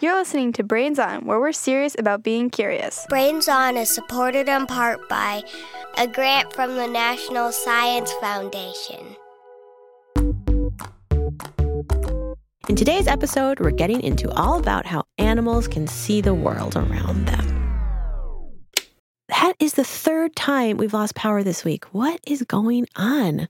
You're listening to Brains On, where we're serious about being curious. Brains On is supported in part by a grant from the National Science Foundation. In today's episode, we're getting into all about how animals can see the world around them. That is the third time we've lost power this week. What is going on?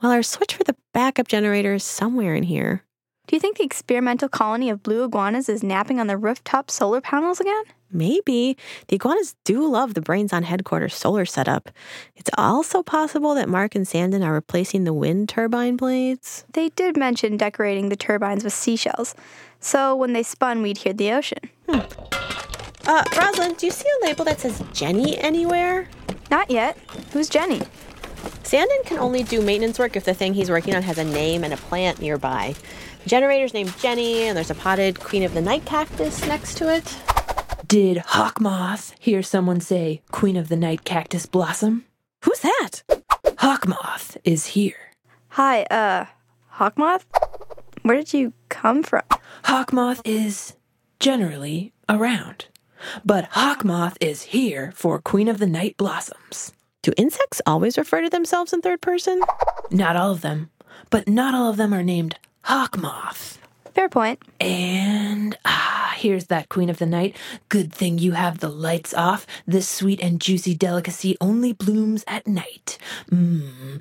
Well, our switch for the backup generator is somewhere in here. Do you think the experimental colony of blue iguanas is napping on the rooftop solar panels again? Maybe. The iguanas do love the Brains on headquarters solar setup. It's also possible that Mark and Sandon are replacing the wind turbine blades. They did mention decorating the turbines with seashells, so when they spun, we'd hear the ocean. Hmm. Uh, Rosalind, do you see a label that says Jenny anywhere? Not yet. Who's Jenny? Sandon can only do maintenance work if the thing he's working on has a name and a plant nearby. The generator's named Jenny, and there's a potted Queen of the Night cactus next to it. Did Hawkmoth hear someone say Queen of the Night cactus blossom? Who's that? Hawkmoth is here. Hi, uh, Hawkmoth? Where did you come from? Hawkmoth is generally around. But Hawkmoth is here for Queen of the Night blossoms. Do insects always refer to themselves in third person? Not all of them, but not all of them are named Hawkmoth. Fair point. And ah, here's that Queen of the Night. Good thing you have the lights off. This sweet and juicy delicacy only blooms at night. Mmm.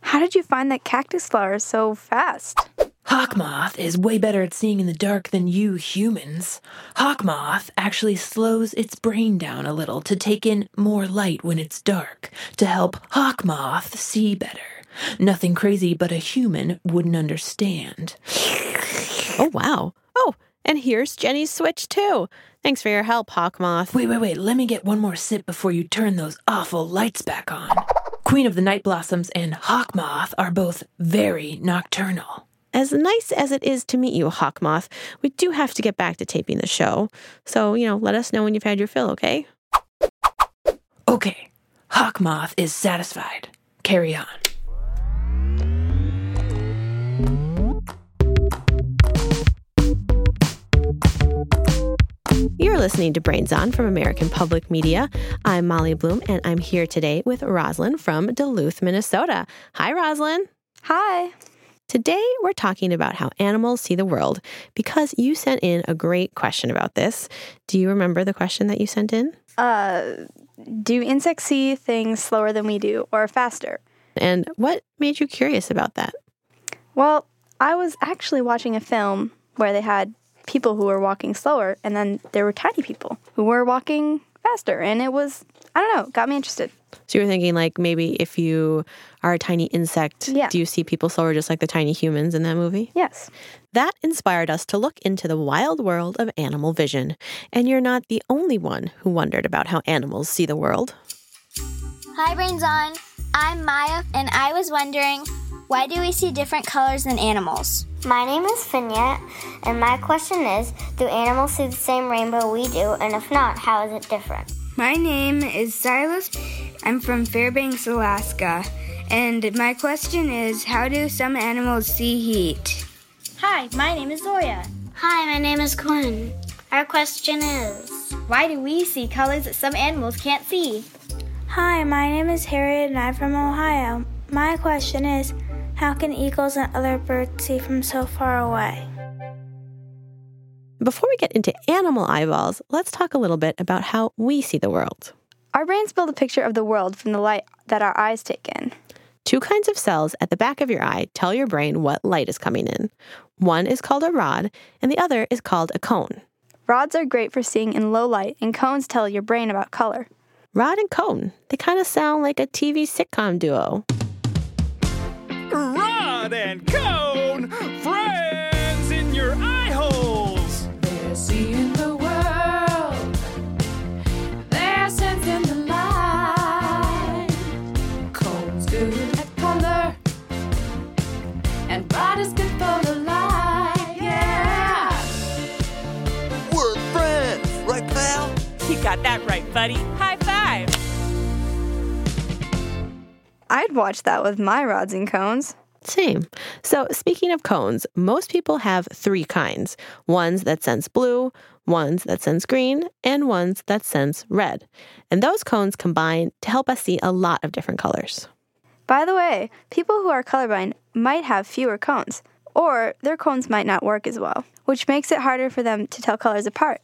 How did you find that cactus flower so fast? Hawkmoth is way better at seeing in the dark than you humans. Hawkmoth actually slows its brain down a little to take in more light when it's dark, to help Hawkmoth see better. Nothing crazy, but a human wouldn't understand. Oh, wow. Oh, and here's Jenny's switch, too. Thanks for your help, Hawkmoth. Wait, wait, wait. Let me get one more sip before you turn those awful lights back on. Queen of the Night Blossoms and Hawkmoth are both very nocturnal. As nice as it is to meet you, Hawkmoth, we do have to get back to taping the show. So, you know, let us know when you've had your fill, okay? Okay. Hawkmoth is satisfied. Carry on. You're listening to Brains On from American Public Media. I'm Molly Bloom, and I'm here today with Roslyn from Duluth, Minnesota. Hi, Roslyn. Hi. Today, we're talking about how animals see the world because you sent in a great question about this. Do you remember the question that you sent in? Uh, do insects see things slower than we do or faster? And what made you curious about that? Well, I was actually watching a film where they had people who were walking slower, and then there were tiny people who were walking faster, and it was I don't know, got me interested. So you were thinking like maybe if you are a tiny insect, yeah. do you see people slower just like the tiny humans in that movie? Yes. That inspired us to look into the wild world of animal vision. And you're not the only one who wondered about how animals see the world. Hi, Brains On. I'm Maya, and I was wondering why do we see different colors than animals? My name is Finyet, and my question is Do animals see the same rainbow we do? And if not, how is it different? My name is Silas. I'm from Fairbanks, Alaska. And my question is How do some animals see heat? Hi, my name is Zoya. Hi, my name is Quinn. Our question is Why do we see colors that some animals can't see? Hi, my name is Harriet and I'm from Ohio. My question is How can eagles and other birds see from so far away? Before we get into animal eyeballs, let's talk a little bit about how we see the world. Our brains build a picture of the world from the light that our eyes take in. Two kinds of cells at the back of your eye tell your brain what light is coming in. One is called a rod, and the other is called a cone. Rods are great for seeing in low light, and cones tell your brain about color. Rod and cone, they kind of sound like a TV sitcom duo. Rod and cone, watch that with my rods and cones. Same. So, speaking of cones, most people have three kinds ones that sense blue, ones that sense green, and ones that sense red. And those cones combine to help us see a lot of different colors. By the way, people who are colorblind might have fewer cones, or their cones might not work as well, which makes it harder for them to tell colors apart.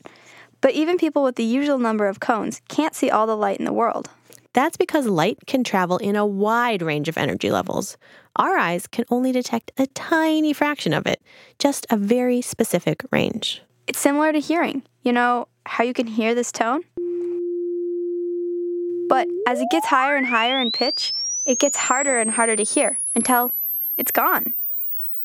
But even people with the usual number of cones can't see all the light in the world. That's because light can travel in a wide range of energy levels. Our eyes can only detect a tiny fraction of it, just a very specific range. It's similar to hearing. You know how you can hear this tone? But as it gets higher and higher in pitch, it gets harder and harder to hear until it's gone.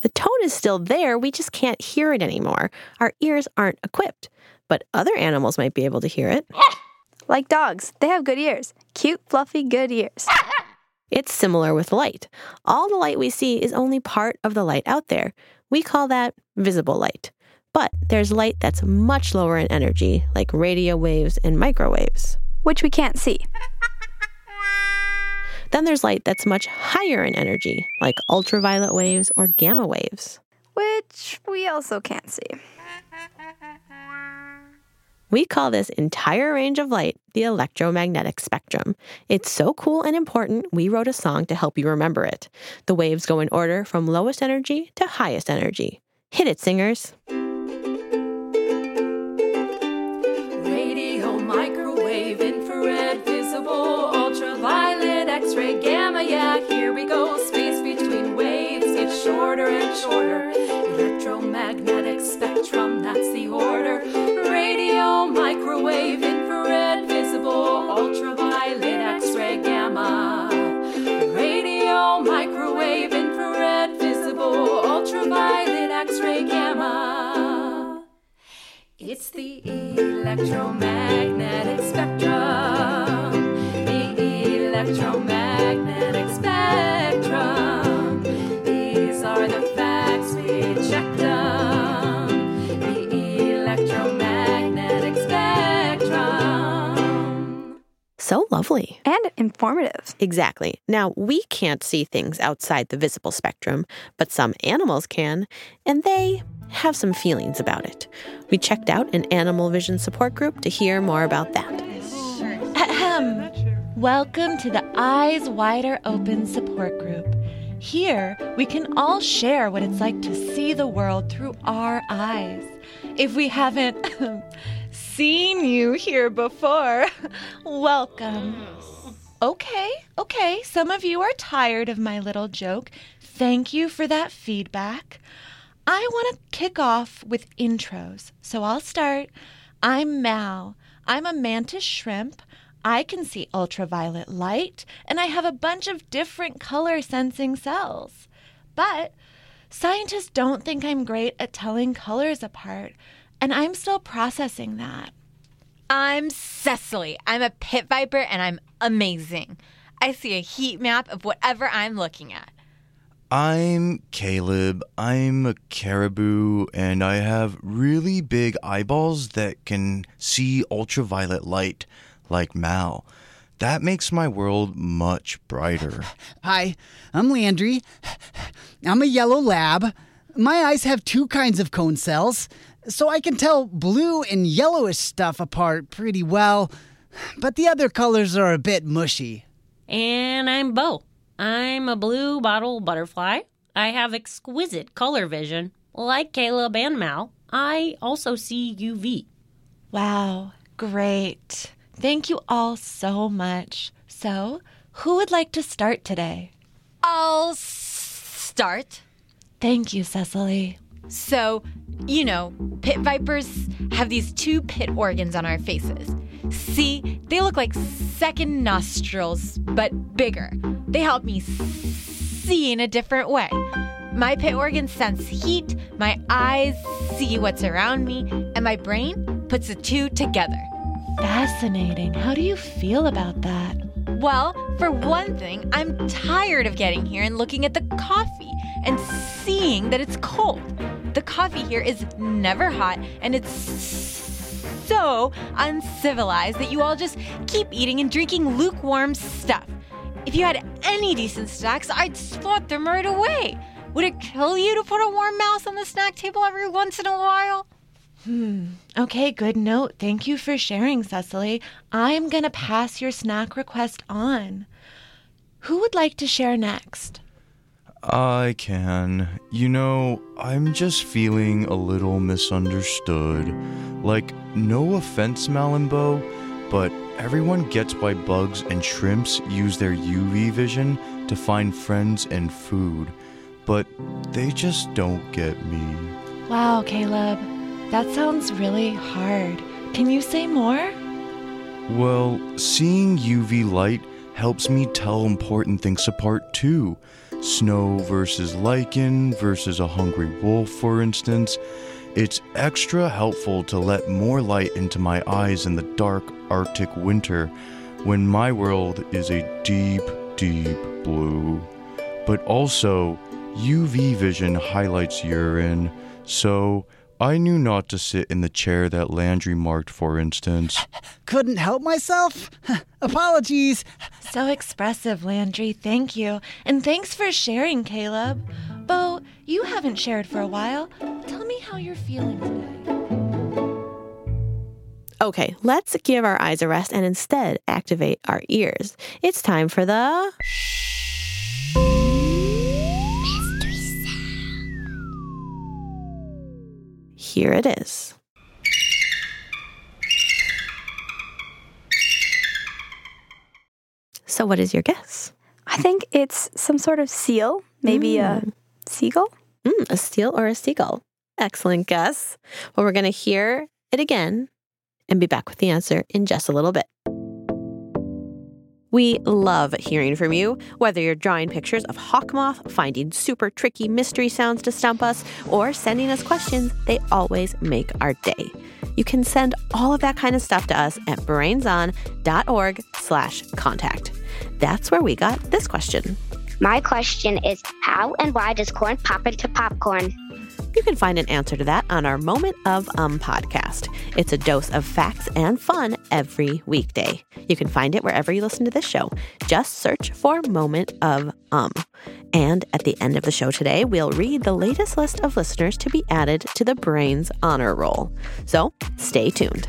The tone is still there, we just can't hear it anymore. Our ears aren't equipped, but other animals might be able to hear it. Like dogs, they have good ears. Cute, fluffy, good ears. It's similar with light. All the light we see is only part of the light out there. We call that visible light. But there's light that's much lower in energy, like radio waves and microwaves. Which we can't see. Then there's light that's much higher in energy, like ultraviolet waves or gamma waves. Which we also can't see. We call this entire range of light the electromagnetic spectrum. It's so cool and important, we wrote a song to help you remember it. The waves go in order from lowest energy to highest energy. Hit it, singers. Radio, microwave, infrared, visible, ultraviolet, X-ray, gamma. Yeah, here we go. Space between waves gets shorter and shorter. Electromagnetic spectrum, that's the order. The electromagnetic spectrum. The electromagnetic spectrum. These are the facts we checked on. The electromagnetic spectrum. So lovely. And informative. Exactly. Now, we can't see things outside the visible spectrum, but some animals can, and they have some feelings about it. We checked out an animal vision support group to hear more about that. Ahem. Welcome to the Eyes Wider Open support group. Here, we can all share what it's like to see the world through our eyes. If we haven't seen you here before, welcome. Okay, okay, some of you are tired of my little joke. Thank you for that feedback. I want to kick off with intros, so I'll start. I'm Mal. I'm a mantis shrimp. I can see ultraviolet light, and I have a bunch of different color sensing cells. But scientists don't think I'm great at telling colors apart, and I'm still processing that. I'm Cecily. I'm a pit viper and I'm amazing. I see a heat map of whatever I'm looking at. I'm Caleb. I'm a caribou, and I have really big eyeballs that can see ultraviolet light like Mal. That makes my world much brighter. Hi, I'm Landry. I'm a yellow lab. My eyes have two kinds of cone cells, so I can tell blue and yellowish stuff apart pretty well, but the other colors are a bit mushy. And I'm Bo. I'm a blue bottle butterfly. I have exquisite color vision. Like Caleb and Mal, I also see UV. Wow, great. Thank you all so much. So, who would like to start today? I'll s- start. Thank you, Cecily. So, you know, pit vipers have these two pit organs on our faces. See, they look like second nostrils, but bigger. They help me see in a different way. My pit organs sense heat, my eyes see what's around me, and my brain puts the two together. Fascinating. How do you feel about that? Well, for one thing, I'm tired of getting here and looking at the coffee and seeing that it's cold. The coffee here is never hot and it's so uncivilized that you all just keep eating and drinking lukewarm stuff. If you had any decent snacks, I'd spot them right away. Would it kill you to put a warm mouse on the snack table every once in a while? Hmm. Okay, good note. Thank you for sharing, Cecily. I'm going to pass your snack request on. Who would like to share next? I can. You know, I'm just feeling a little misunderstood. Like, no offense, Mal and Bo, but everyone gets why bugs and shrimps use their UV vision to find friends and food, but they just don't get me. Wow, Caleb. That sounds really hard. Can you say more? Well, seeing UV light helps me tell important things apart too. Snow versus lichen versus a hungry wolf, for instance. It's extra helpful to let more light into my eyes in the dark Arctic winter when my world is a deep, deep blue. But also, UV vision highlights urine, so I knew not to sit in the chair that Landry marked, for instance. Couldn't help myself? Apologies. So expressive, Landry. Thank you. And thanks for sharing, Caleb. Bo, you haven't shared for a while. Tell me how you're feeling today. Okay, let's give our eyes a rest and instead activate our ears. It's time for the. Here it is. So, what is your guess? I think it's some sort of seal, maybe a seagull. Mm, a seal or a seagull? Excellent guess. Well, we're going to hear it again and be back with the answer in just a little bit. We love hearing from you, whether you're drawing pictures of hawk moth, finding super tricky mystery sounds to stump us, or sending us questions, they always make our day. You can send all of that kind of stuff to us at brainson.org slash contact. That's where we got this question. My question is how and why does corn pop into popcorn? You can find an answer to that on our Moment of Um podcast. It's a dose of facts and fun every weekday. You can find it wherever you listen to this show. Just search for Moment of Um. And at the end of the show today, we'll read the latest list of listeners to be added to the Brains Honor Roll. So stay tuned.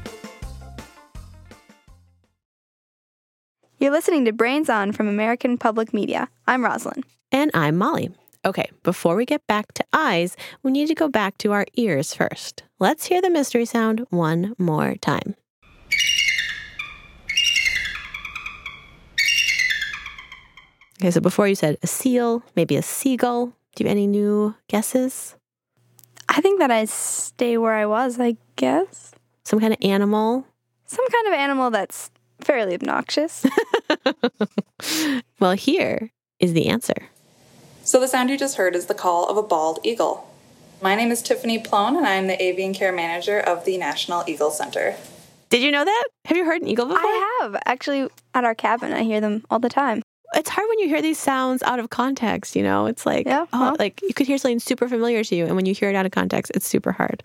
You're listening to Brains On from American Public Media. I'm Rosalind. And I'm Molly. Okay, before we get back to eyes, we need to go back to our ears first. Let's hear the mystery sound one more time. Okay, so before you said a seal, maybe a seagull. Do you have any new guesses? I think that I stay where I was, I guess. Some kind of animal? Some kind of animal that's fairly obnoxious. Well, here is the answer. So the sound you just heard is the call of a bald eagle. My name is Tiffany Plone, and I'm the Avian Care Manager of the National Eagle Center. Did you know that? Have you heard an eagle before? I have. Actually, at our cabin, I hear them all the time. It's hard when you hear these sounds out of context, you know? It's like, Yeah, oh, like you could hear something super familiar to you, and when you hear it out of context, it's super hard.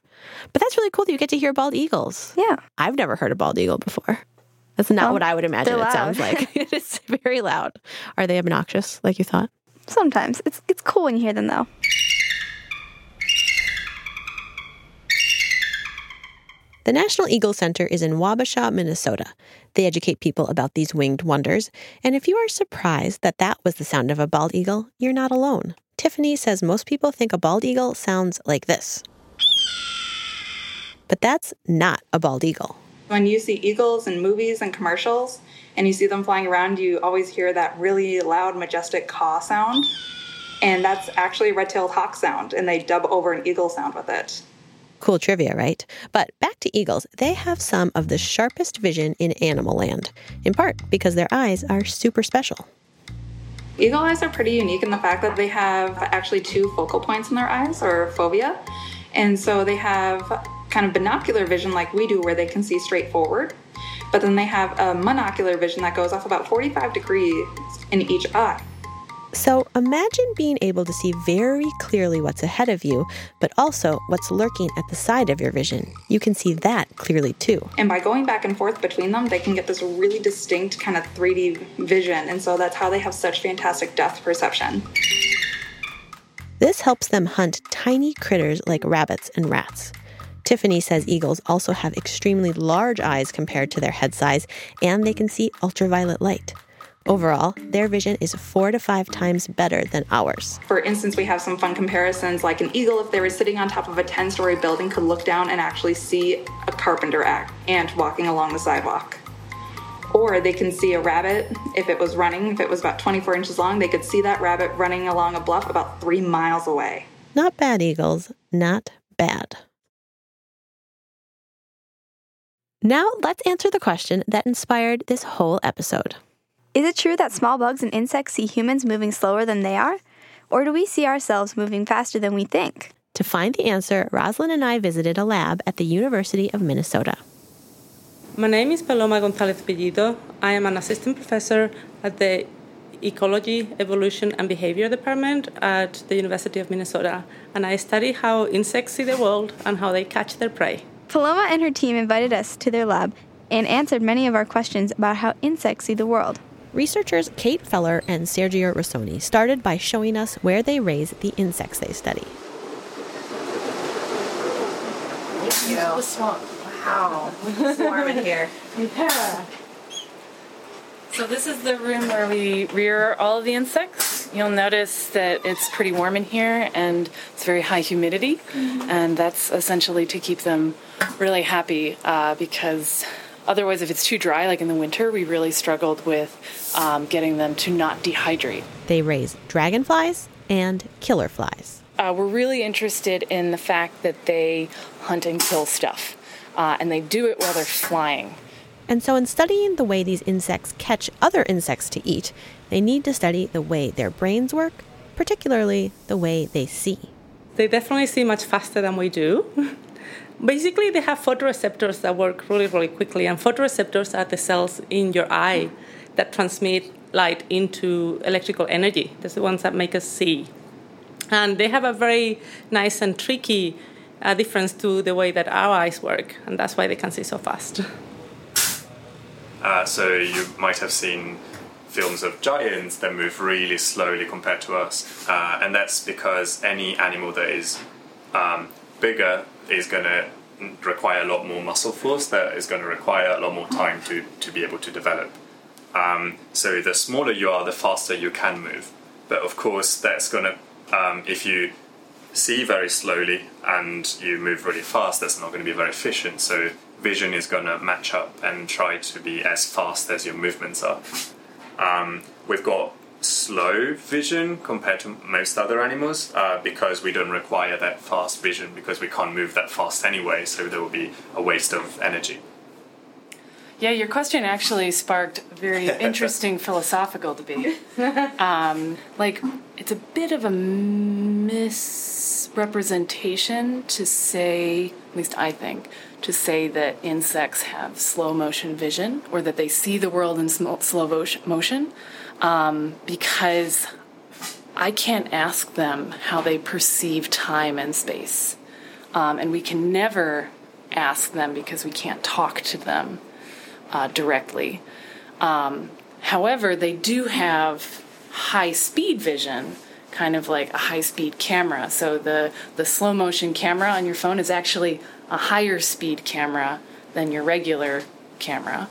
But that's really cool that you get to hear bald eagles. Yeah. I've never heard a bald eagle before. That's not Well, what I would imagine it sounds like. it's very loud. Are they obnoxious, like you thought? Sometimes. It's, it's cool when you hear them, though. The National Eagle Center is in Wabasha, Minnesota. They educate people about these winged wonders, and if you are surprised that that was the sound of a bald eagle, you're not alone. Tiffany says most people think a bald eagle sounds like this. But that's not a bald eagle. When you see eagles in movies and commercials, and you see them flying around, you always hear that really loud, majestic caw sound. And that's actually a red tailed hawk sound, and they dub over an eagle sound with it. Cool trivia, right? But back to eagles, they have some of the sharpest vision in animal land, in part because their eyes are super special. Eagle eyes are pretty unique in the fact that they have actually two focal points in their eyes, or fovea. And so they have kind of binocular vision like we do, where they can see straight forward. But then they have a monocular vision that goes off about 45 degrees in each eye. So imagine being able to see very clearly what's ahead of you, but also what's lurking at the side of your vision. You can see that clearly too. And by going back and forth between them, they can get this really distinct kind of 3D vision. And so that's how they have such fantastic depth perception. This helps them hunt tiny critters like rabbits and rats. Tiffany says eagles also have extremely large eyes compared to their head size, and they can see ultraviolet light. Overall, their vision is four to five times better than ours. For instance, we have some fun comparisons like an eagle, if they were sitting on top of a 10 story building, could look down and actually see a carpenter ant walking along the sidewalk. Or they can see a rabbit if it was running, if it was about 24 inches long, they could see that rabbit running along a bluff about three miles away. Not bad, eagles. Not bad. Now, let's answer the question that inspired this whole episode. Is it true that small bugs and insects see humans moving slower than they are? Or do we see ourselves moving faster than we think? To find the answer, Rosalind and I visited a lab at the University of Minnesota. My name is Paloma Gonzalez Bellido. I am an assistant professor at the Ecology, Evolution, and Behavior Department at the University of Minnesota, and I study how insects see the world and how they catch their prey. Paloma and her team invited us to their lab and answered many of our questions about how insects see the world. Researchers Kate Feller and Sergio Rossoni started by showing us where they raise the insects they study. Thank you. The swamp. Wow. It's warm in here. Yeah. So this is the room where we rear all of the insects. You'll notice that it's pretty warm in here and it's very high humidity, Mm-hmm. and that's essentially to keep them really happy uh, because otherwise, if it's too dry, like in the winter, we really struggled with um, getting them to not dehydrate. They raise dragonflies and killer flies. Uh, we're really interested in the fact that they hunt and kill stuff, uh, and they do it while they're flying. And so, in studying the way these insects catch other insects to eat, they need to study the way their brains work, particularly the way they see. They definitely see much faster than we do. Basically, they have photoreceptors that work really, really quickly, and photoreceptors are the cells in your eye that transmit light into electrical energy. They're the ones that make us see. And they have a very nice and tricky uh, difference to the way that our eyes work, and that's why they can see so fast. Uh, so you might have seen films of giants that move really slowly compared to us, uh, and that's because any animal that is um, bigger is going to require a lot more muscle force. That is going to require a lot more time to to be able to develop. Um, so the smaller you are, the faster you can move. But of course, that's going to um, if you see very slowly and you move really fast, that's not going to be very efficient. So vision is going to match up and try to be as fast as your movements are. Um, we've got slow vision compared to most other animals uh, because we don't require that fast vision because we can't move that fast anyway, so there will be a waste of energy. Yeah, your question actually sparked a very interesting philosophical debate. Um, like, it's a bit of a misrepresentation to say, at least I think, to say that insects have slow motion vision or that they see the world in slow motion um, because I can't ask them how they perceive time and space. Um, and we can never ask them because we can't talk to them uh, directly. Um, however, they do have high speed vision, kind of like a high speed camera. So the, the slow motion camera on your phone is actually a higher speed camera than your regular camera.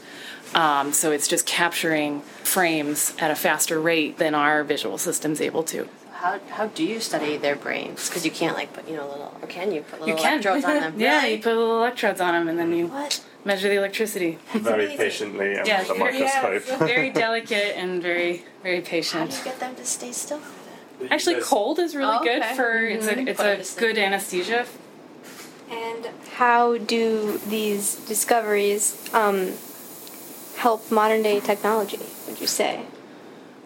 Um, so it's just capturing frames at a faster rate than our visual system's able to. How, how do you study their brains? Because you can't like put you know little or can you put little you can. electrodes on them? yeah, Really? you put little electrodes on them and then you measure the electricity. Very patiently and yeah, with a very, microscope. very delicate and very very How patient. do you get them to stay still? Actually, cold is really Oh, good for it's Mhm. a it's Put a it to good anesthesia. And how do these discoveries um, help modern day technology, would you say?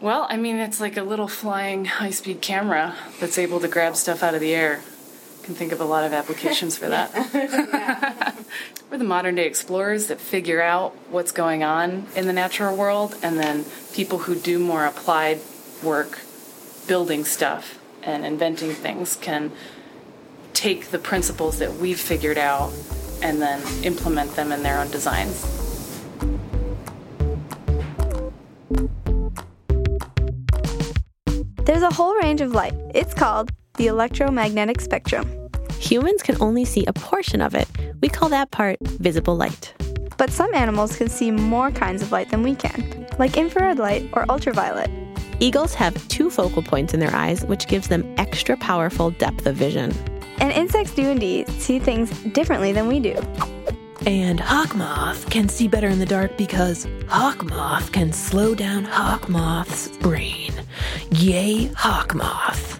Well, I mean, it's like a little flying high speed camera that's able to grab stuff out of the air. Can think of a lot of applications for that. We're the modern day explorers that figure out what's going on in the natural world, and then people who do more applied work, building stuff and inventing things, can take the principles that we've figured out and then implement them in their own designs. There's a whole range of light. It's called the electromagnetic spectrum. Humans can only see a portion of it. We call that part visible light. But some animals can see more kinds of light than we can, like infrared light or ultraviolet. Eagles have two focal points in their eyes, which gives them extra powerful depth of vision. And insects do indeed see things differently than we do. And Hawk Moth can see better in the dark because Hawk Moth can slow down Hawk Moth's brain. Yay, Hawk Moth.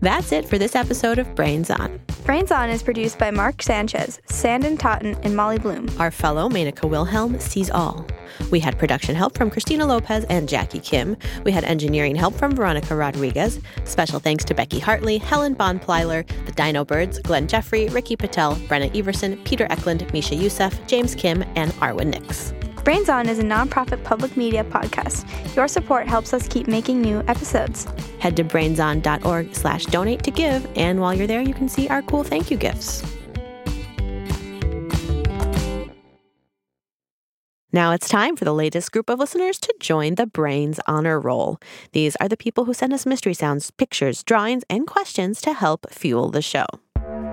That's it for this episode of Brains On. Brains On is produced by Mark Sanchez, Sandon Totten, and Molly Bloom. Our fellow Manica Wilhelm sees all. We had production help from Christina Lopez and Jackie Kim. We had engineering help from Veronica Rodriguez. Special thanks to Becky Hartley, Helen Bon Plyler, the Dino Birds, Glen Jeffery, Ricky Patel, Brenna Everson, Peter Eklund, Misha Youssef, James Kim, and Arwen Nix. Brains On is a nonprofit public media podcast. Your support helps us keep making new episodes. Head to brainson.org slash donate to give, and while you're there, you can see our cool thank you gifts. Now it's time for the latest group of listeners to join the Brains Honor Roll. These are the people who send us mystery sounds, pictures, drawings, and questions to help fuel the show.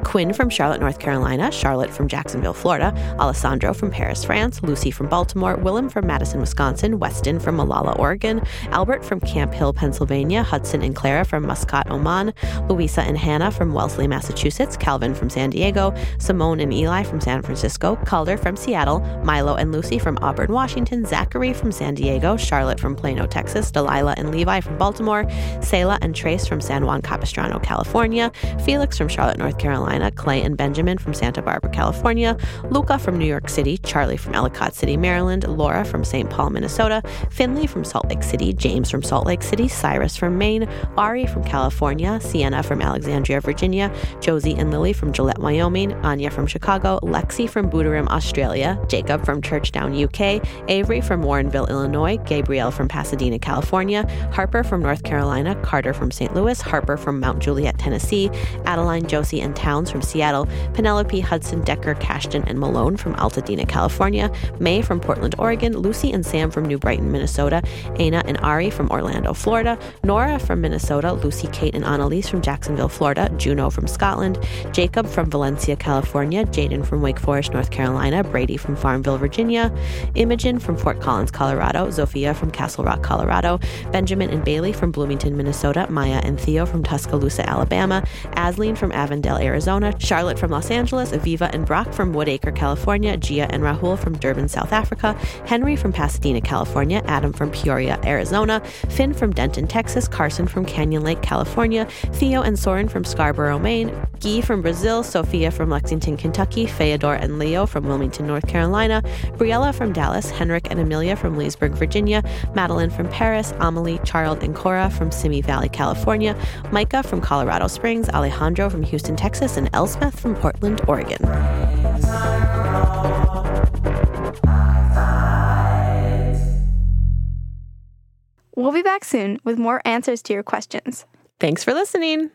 Quinn from Charlotte, North Carolina, Charlotte from Jacksonville, Florida, Alessandro from Paris, France, Lucy from Baltimore, Willem from Madison, Wisconsin, Weston from Molalla, Oregon, Albert from Camp Hill, Pennsylvania, Hudson and Clara from Muscat, Oman, Louisa and Hannah from Wellesley, Massachusetts, Calvin from San Diego, Simone and Eli from San Francisco, Calder from Seattle, Milo and Lucy from Auburn, Washington, Zachary from San Diego, Charlotte from Plano, Texas, Delilah and Levi from Baltimore, Selah and Trace from San Juan Capistrano, California, Felix from Charlotte, North Carolina, Clay and Benjamin from Santa Barbara, California, Luca from New York City, Charlie from Ellicott City, Maryland, Laura from St. Paul, Minnesota, Finley from Salt Lake City, James from Salt Lake City, Cyrus from Maine, Ari from California, Sienna from Alexandria, Virginia, Josie and Lily from Gillette, Wyoming, Anya from Chicago, Lexi from Booterham, Australia, Jacob from Churchdown, UK, Avery from Warrenville, Illinois, Gabrielle from Pasadena, California, Harper from North Carolina, Carter from St. Louis, Harper from Mount Juliet, Tennessee, Adeline, Josie, and Towns from Seattle, Penelope, Hudson, Decker, Cashton, and Malone from Altadena, California, May from Portland, Oregon, Lucy and Sam from New Brighton, Minnesota, Ana and Ari from Orlando, Florida, Nora from Minnesota, Lucy, Kate, and Annalise from Jacksonville, Florida, Juno from Scotland, Jacob from Valencia, California, Jaden from Wake Forest, North Carolina, Brady from Farmville, Virginia, Imogen from Fort Collins, Colorado, Zofia from Castle Rock, Colorado, Benjamin and Bailey from Bloomington, Minnesota, Maya and Theo from Tuscaloosa, Alabama, Asleen from Avondale, Arizona, Charlotte from Los Angeles, Aviva and Brock from Woodacre, California, Gia and Rahul from Durban, South Africa, Henry from Pasadena, California, Adam from Peoria, Arizona, Finn from Denton, Texas, Carson from Canyon Lake, California, Theo and Soren from Scarborough, Maine, Guy from Brazil, Sophia from Lexington, Kentucky, Feodor and Leo from Wilmington, North Carolina, Briella from Dallas, Henrik and Amelia from Leesburg, Virginia, Madeline from Paris, Amelie, Charles, and Cora from Simi Valley, California, Micah from Colorado Springs, Alejandro from Houston, Texas, and Elspeth from Portland, Oregon. We'll be back soon with more answers to your questions. Thanks for listening.